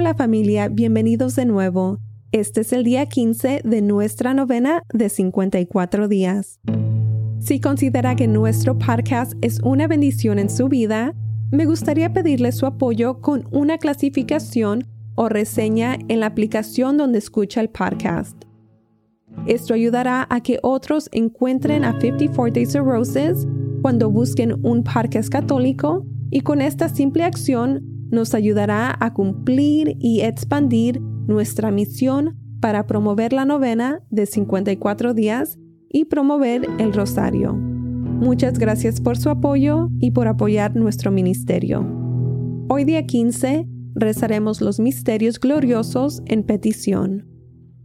Hola familia, bienvenidos de nuevo. Este es el día 15 de nuestra novena de 54 días. Si considera que nuestro podcast es una bendición en su vida, me gustaría pedirle su apoyo con una clasificación o reseña en la aplicación donde escucha el podcast. Esto ayudará a que otros encuentren a 54 Days of Roses cuando busquen un podcast católico y con esta simple acción nos ayudará a cumplir y expandir nuestra misión para promover la novena de 54 días y promover el rosario. Muchas gracias por su apoyo y por apoyar nuestro ministerio. Hoy día 15 rezaremos los misterios gloriosos en petición.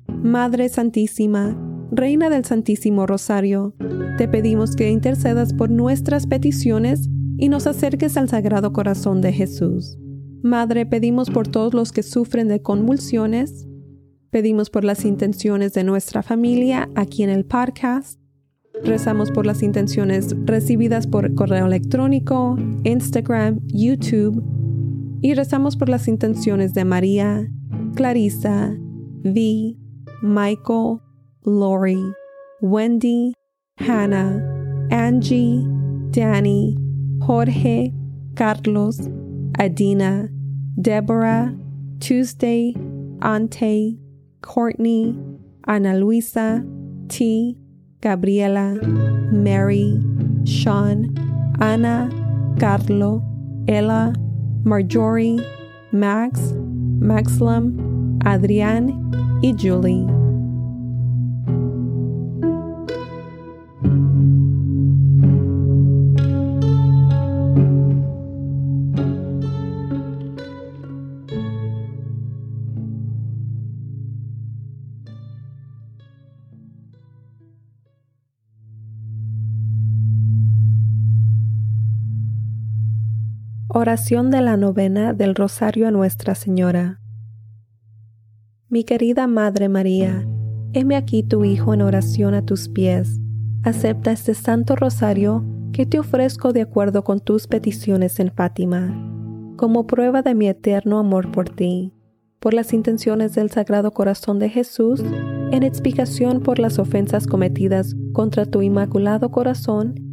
Madre Santísima, Reina del Santísimo Rosario, te pedimos que intercedas por nuestras peticiones y nos acerques al Sagrado Corazón de Jesús. Madre, pedimos por todos los que sufren de convulsiones, pedimos por las intenciones de nuestra familia aquí en el podcast, rezamos por las intenciones recibidas por correo electrónico, Instagram, YouTube, y rezamos por las intenciones de María, Clarissa, Vi, Michael, Lori, Wendy, Hannah, Angie, Danny, Jorge, Carlos, Adina, Deborah, Tuesday, Ante, Courtney, Ana Luisa, T, Gabriela, Mary, Sean, Ana, Carlo, Ella, Marjorie, Max, Maxlam, Adrián y Julie. Oración de la novena del Rosario a Nuestra Señora. Mi querida Madre María, heme aquí tu Hijo en oración a tus pies. Acepta este Santo Rosario que te ofrezco de acuerdo con tus peticiones en Fátima, como prueba de mi eterno amor por ti, por las intenciones del Sagrado Corazón de Jesús, en expiación por las ofensas cometidas contra tu Inmaculado Corazón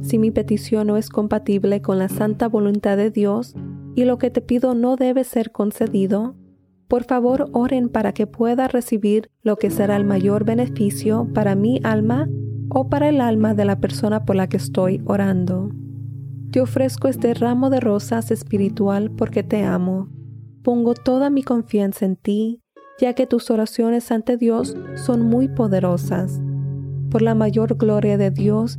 si mi petición no es compatible con la santa voluntad de Dios y lo que te pido no debe ser concedido, por favor oren para que pueda recibir lo que será el mayor beneficio para mi alma o para el alma de la persona por la que estoy orando. Te ofrezco este ramo de rosas espiritual porque te amo. Pongo toda mi confianza en ti, ya que tus oraciones ante Dios son muy poderosas. Por la mayor gloria de Dios,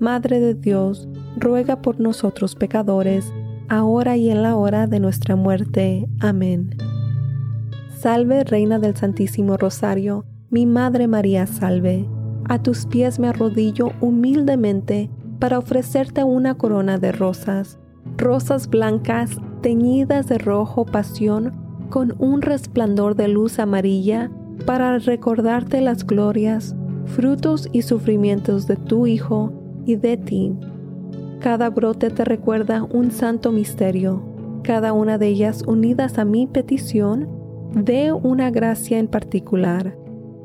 Madre de Dios, ruega por nosotros pecadores, ahora y en la hora de nuestra muerte. Amén. Salve, Reina del Santísimo Rosario, mi Madre María, salve. A tus pies me arrodillo humildemente para ofrecerte una corona de rosas, rosas blancas teñidas de rojo pasión con un resplandor de luz amarilla para recordarte las glorias, frutos y sufrimientos de tu Hijo y de ti. Cada brote te recuerda un santo misterio, cada una de ellas unidas a mi petición de una gracia en particular.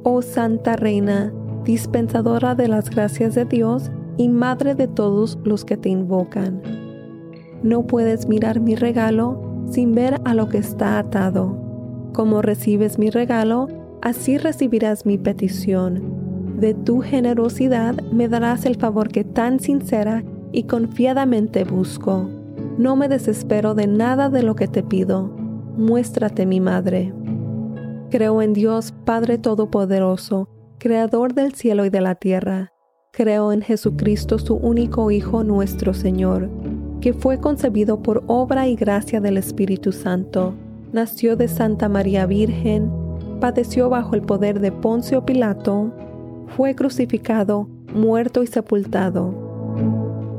Oh Santa Reina, dispensadora de las gracias de Dios y Madre de todos los que te invocan. No puedes mirar mi regalo sin ver a lo que está atado. Como recibes mi regalo, así recibirás mi petición. De tu generosidad me darás el favor que tan sincera y confiadamente busco. No me desespero de nada de lo que te pido. Muéstrate mi madre. Creo en Dios Padre Todopoderoso, Creador del cielo y de la tierra. Creo en Jesucristo, su único Hijo nuestro Señor, que fue concebido por obra y gracia del Espíritu Santo. Nació de Santa María Virgen padeció bajo el poder de Poncio Pilato, fue crucificado, muerto y sepultado.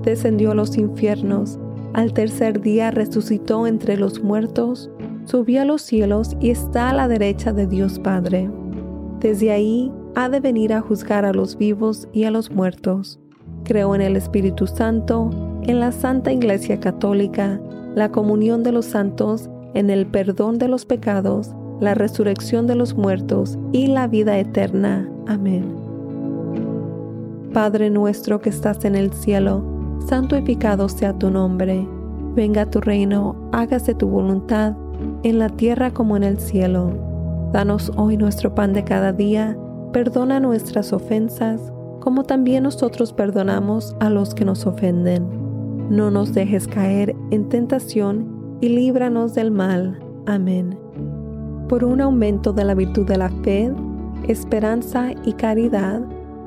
Descendió a los infiernos, al tercer día resucitó entre los muertos, subió a los cielos y está a la derecha de Dios Padre. Desde ahí ha de venir a juzgar a los vivos y a los muertos. Creo en el Espíritu Santo, en la Santa Iglesia Católica, la comunión de los santos, en el perdón de los pecados, la resurrección de los muertos y la vida eterna. Amén. Padre nuestro que estás en el cielo, santificado sea tu nombre. Venga tu reino, hágase tu voluntad, en la tierra como en el cielo. Danos hoy nuestro pan de cada día, perdona nuestras ofensas, como también nosotros perdonamos a los que nos ofenden. No nos dejes caer en tentación y líbranos del mal. Amén por un aumento de la virtud de la fe, esperanza y caridad,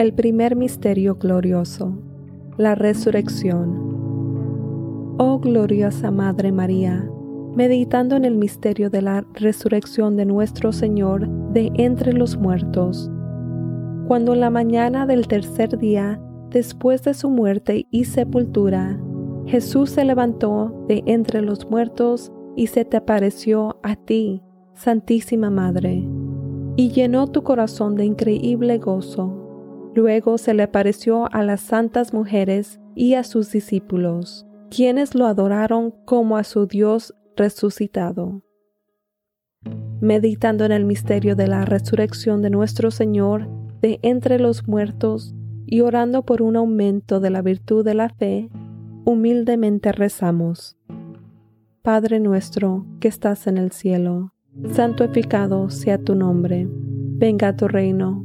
El primer misterio glorioso, la resurrección. Oh gloriosa Madre María, meditando en el misterio de la resurrección de nuestro Señor de entre los muertos, cuando en la mañana del tercer día, después de su muerte y sepultura, Jesús se levantó de entre los muertos y se te apareció a ti, Santísima Madre, y llenó tu corazón de increíble gozo. Luego se le apareció a las santas mujeres y a sus discípulos, quienes lo adoraron como a su Dios resucitado. Meditando en el misterio de la resurrección de nuestro Señor de entre los muertos y orando por un aumento de la virtud de la fe, humildemente rezamos. Padre nuestro que estás en el cielo, santificado sea tu nombre, venga tu reino,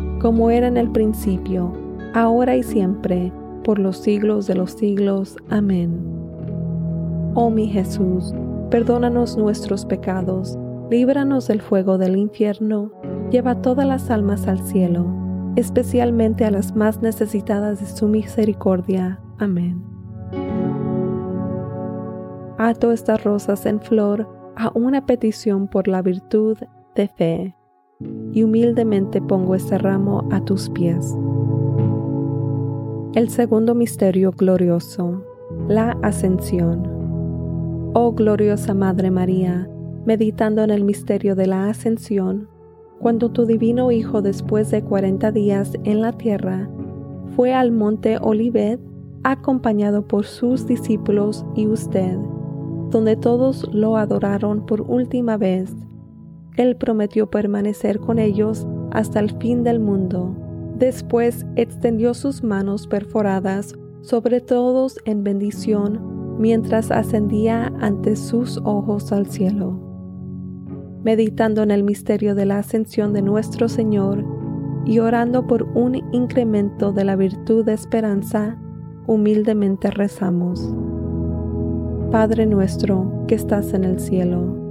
como era en el principio, ahora y siempre, por los siglos de los siglos. Amén. Oh mi Jesús, perdónanos nuestros pecados, líbranos del fuego del infierno, lleva todas las almas al cielo, especialmente a las más necesitadas de su misericordia. Amén. Ato estas rosas en flor, a una petición por la virtud de fe, y humildemente pongo este ramo a tus pies. El segundo misterio glorioso, la ascensión. Oh gloriosa Madre María, meditando en el misterio de la ascensión, cuando tu divino Hijo después de cuarenta días en la tierra, fue al monte Olivet acompañado por sus discípulos y usted, donde todos lo adoraron por última vez. Él prometió permanecer con ellos hasta el fin del mundo, Después extendió sus manos perforadas sobre todos en bendición mientras ascendía ante sus ojos al cielo. Meditando en el misterio de la ascensión de nuestro Señor y orando por un incremento de la virtud de esperanza, humildemente rezamos. Padre nuestro que estás en el cielo,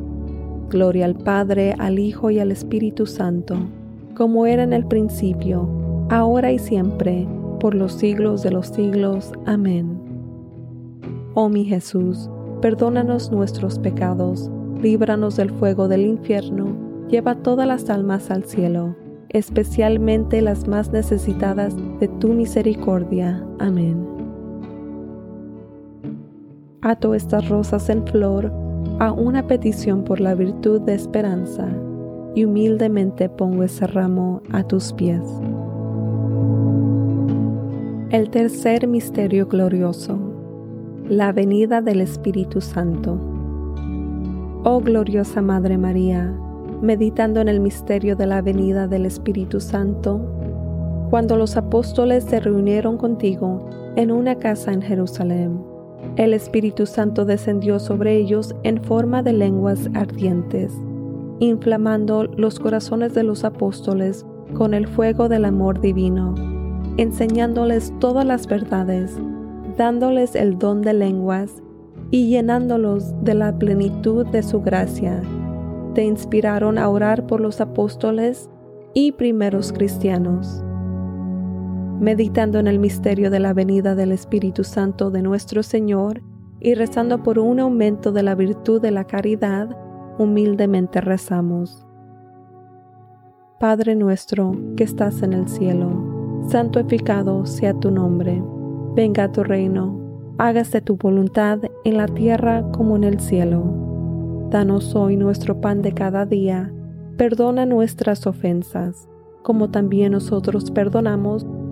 Gloria al Padre, al Hijo y al Espíritu Santo como era en el principio, ahora y siempre, por los siglos de los siglos. Amén. Oh mi Jesús, perdónanos nuestros pecados, líbranos del fuego del infierno, lleva todas las almas al cielo, especialmente las más necesitadas de tu misericordia. Amén. Ato estas rosas en flor a una petición por la virtud de esperanza y humildemente pongo ese ramo a tus pies. El tercer misterio glorioso, La venida del Espíritu Santo. Oh gloriosa Madre María, meditando en el misterio de la venida del Espíritu Santo, cuando los apóstoles se reunieron contigo en una casa en Jerusalén, el Espíritu Santo descendió sobre ellos en forma de lenguas ardientes, inflamando los corazones de los apóstoles con el fuego del amor divino, enseñándoles todas las verdades dándoles el don de lenguas y llenándolos de la plenitud de su gracia. Te inspiraron a orar por los apóstoles y primeros cristianos. Meditando en el misterio de la venida del Espíritu Santo de nuestro Señor y rezando por un aumento de la virtud de la caridad, humildemente rezamos. Padre nuestro que estás en el cielo, santificado sea tu nombre venga tu reino, hágase tu voluntad en la tierra como en el cielo. Danos hoy nuestro pan de cada día, perdona nuestras ofensas, como también nosotros perdonamos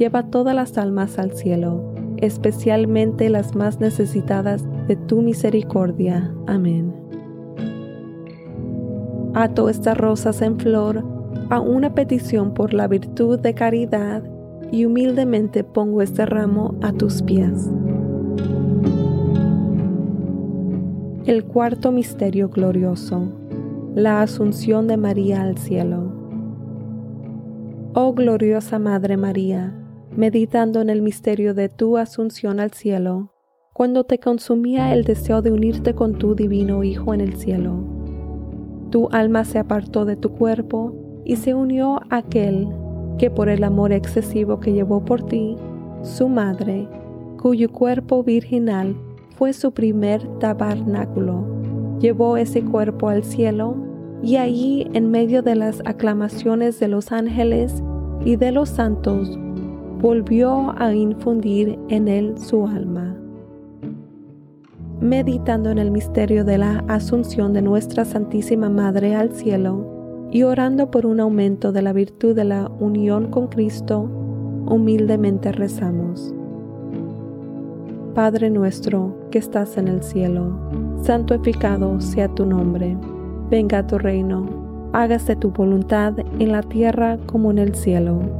lleva todas las almas al cielo, especialmente las más necesitadas de tu misericordia. Amén. Ato estas rosas en flor a una petición por la virtud de caridad y humildemente pongo este ramo a tus pies. El cuarto misterio glorioso la Asunción de María al cielo. Oh gloriosa Madre María, meditando en el misterio de tu Asunción al cielo, cuando te consumía el deseo de unirte con tu divino Hijo en el cielo, tu alma se apartó de tu cuerpo y se unió a aquel que por el amor excesivo que llevó por ti, su madre, cuyo cuerpo virginal fue su primer tabernáculo llevó ese cuerpo al cielo y allí en medio de las aclamaciones de los ángeles y de los santos, volvió a infundir en él su alma. Meditando en el misterio de la asunción de nuestra Santísima Madre al cielo y orando por un aumento de la virtud de la unión con Cristo, humildemente rezamos. Padre nuestro que estás en el cielo, santificado sea tu nombre, venga tu reino, hágase tu voluntad en la tierra como en el cielo.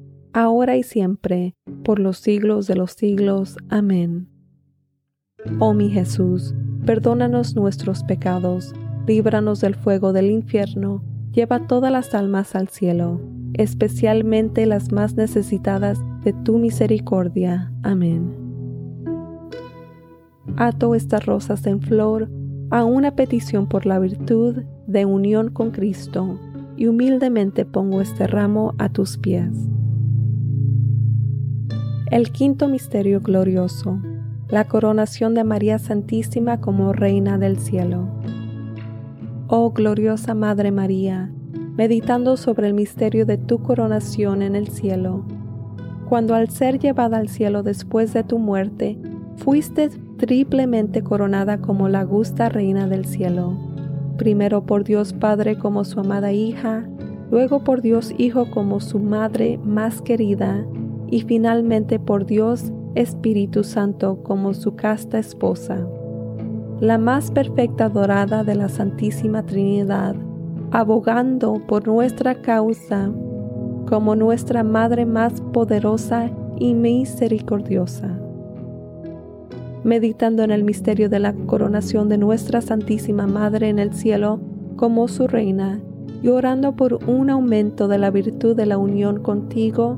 ahora y siempre, por los siglos de los siglos. Amén. Oh mi Jesús, perdónanos nuestros pecados, líbranos del fuego del infierno, lleva todas las almas al cielo, especialmente las más necesitadas de tu misericordia. Amén. Ato estas rosas en flor a una petición por la virtud de unión con Cristo y humildemente pongo este ramo a tus pies. El quinto misterio glorioso, la coronación de María Santísima como Reina del Cielo. Oh gloriosa Madre María, meditando sobre el misterio de tu coronación en el cielo, cuando al ser llevada al cielo después de tu muerte, fuiste triplemente coronada como la gusta Reina del Cielo primero por Dios Padre como su amada hija, luego por Dios Hijo como su madre más querida, y finalmente por Dios Espíritu Santo como su casta esposa. La más perfecta dorada de la Santísima Trinidad, abogando por nuestra causa como nuestra Madre más poderosa y misericordiosa meditando en el misterio de la coronación de nuestra Santísima Madre en el cielo como su reina, y orando por un aumento de la virtud de la unión contigo,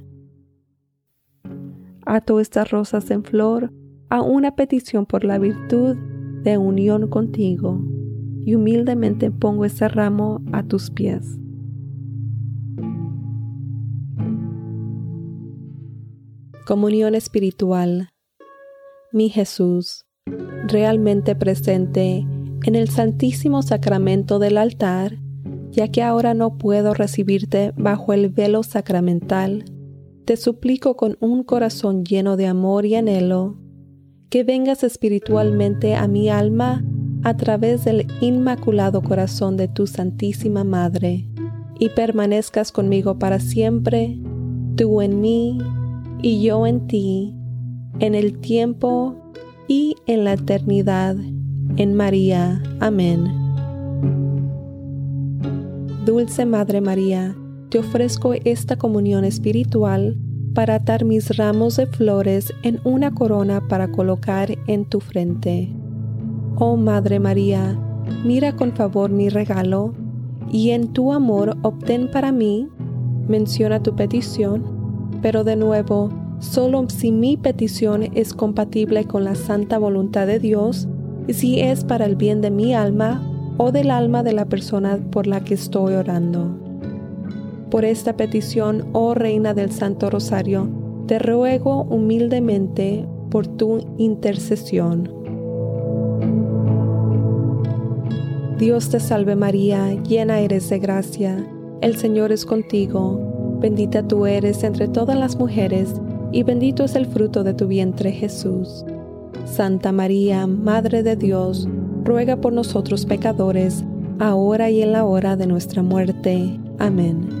ato estas rosas en flor a una petición por la virtud de unión contigo, y humildemente pongo este ramo a tus pies. Comunión espiritual. Mi Jesús, realmente presente en el Santísimo Sacramento del altar, ya que ahora no puedo recibirte bajo el velo sacramental, te suplico con un corazón lleno de amor y anhelo, que vengas espiritualmente a mi alma a través del inmaculado corazón de tu Santísima Madre, y permanezcas conmigo para siempre, tú en mí y yo en ti, en el tiempo y en la eternidad, en María. Amén. Dulce Madre María, te ofrezco esta comunión espiritual para atar mis ramos de flores en una corona para colocar en tu frente. Oh Madre María, mira con favor mi regalo y en tu amor obtén para mí, menciona tu petición, pero de nuevo, solo si mi petición es compatible con la santa voluntad de Dios y si es para el bien de mi alma o del alma de la persona por la que estoy orando. Por esta petición, oh Reina del Santo Rosario, te ruego humildemente por tu intercesión. Dios te salve María, llena eres de gracia, el Señor es contigo, bendita tú eres entre todas las mujeres, y bendito es el fruto de tu vientre Jesús. Santa María, Madre de Dios, ruega por nosotros pecadores, ahora y en la hora de nuestra muerte. Amén.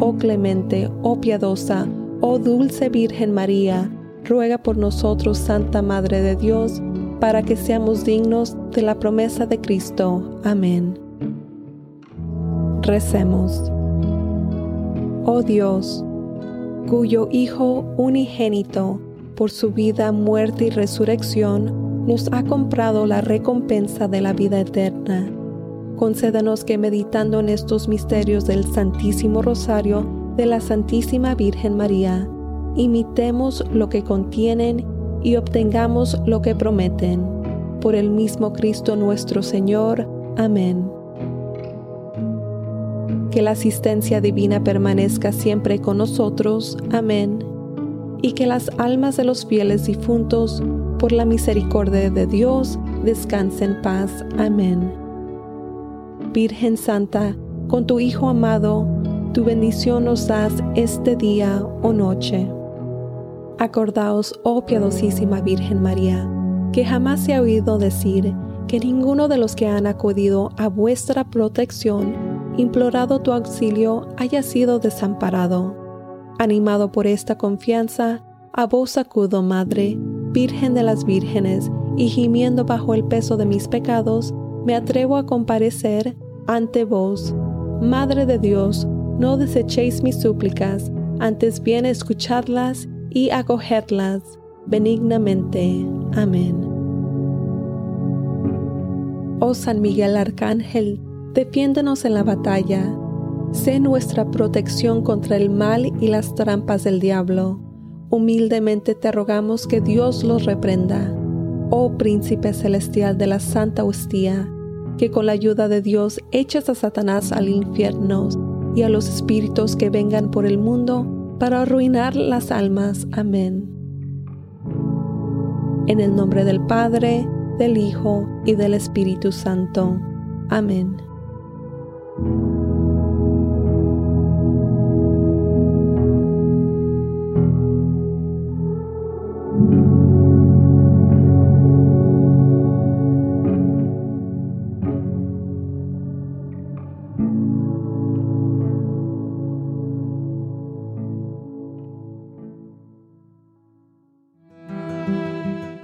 oh clemente, oh piadosa, oh dulce Virgen María, ruega por nosotros, Santa Madre de Dios, para que seamos dignos de la promesa de Cristo. Amén. Recemos. Oh Dios, cuyo Hijo unigénito, por su vida, muerte y resurrección, nos ha comprado la recompensa de la vida eterna concédanos que meditando en estos misterios del Santísimo Rosario de la Santísima Virgen María, imitemos lo que contienen y obtengamos lo que prometen. Por el mismo Cristo nuestro Señor. Amén. Que la asistencia divina permanezca siempre con nosotros. Amén. Y que las almas de los fieles difuntos, por la misericordia de Dios, descansen en paz. Amén. Virgen Santa, con tu Hijo amado, tu bendición nos das este día o noche. Acordaos, oh piadosísima Virgen María, que jamás se ha oído decir que ninguno de los que han acudido a vuestra protección, implorado tu auxilio, haya sido desamparado. Animado por esta confianza, a vos acudo, Madre, Virgen de las Vírgenes, y gimiendo bajo el peso de mis pecados, me atrevo a comparecer ante vos. Madre de Dios, no desechéis mis súplicas, antes bien escucharlas y acogerlas benignamente. Amén. Oh San Miguel Arcángel, defiéndenos en la batalla. Sé nuestra protección contra el mal y las trampas del diablo. Humildemente te rogamos que Dios los reprenda. Oh Príncipe Celestial de la Santa Hostia, que con la ayuda de Dios eches a Satanás al infierno y a los espíritus que vengan por el mundo para arruinar las almas. Amén. En el nombre del Padre, del Hijo y del Espíritu Santo. Amén.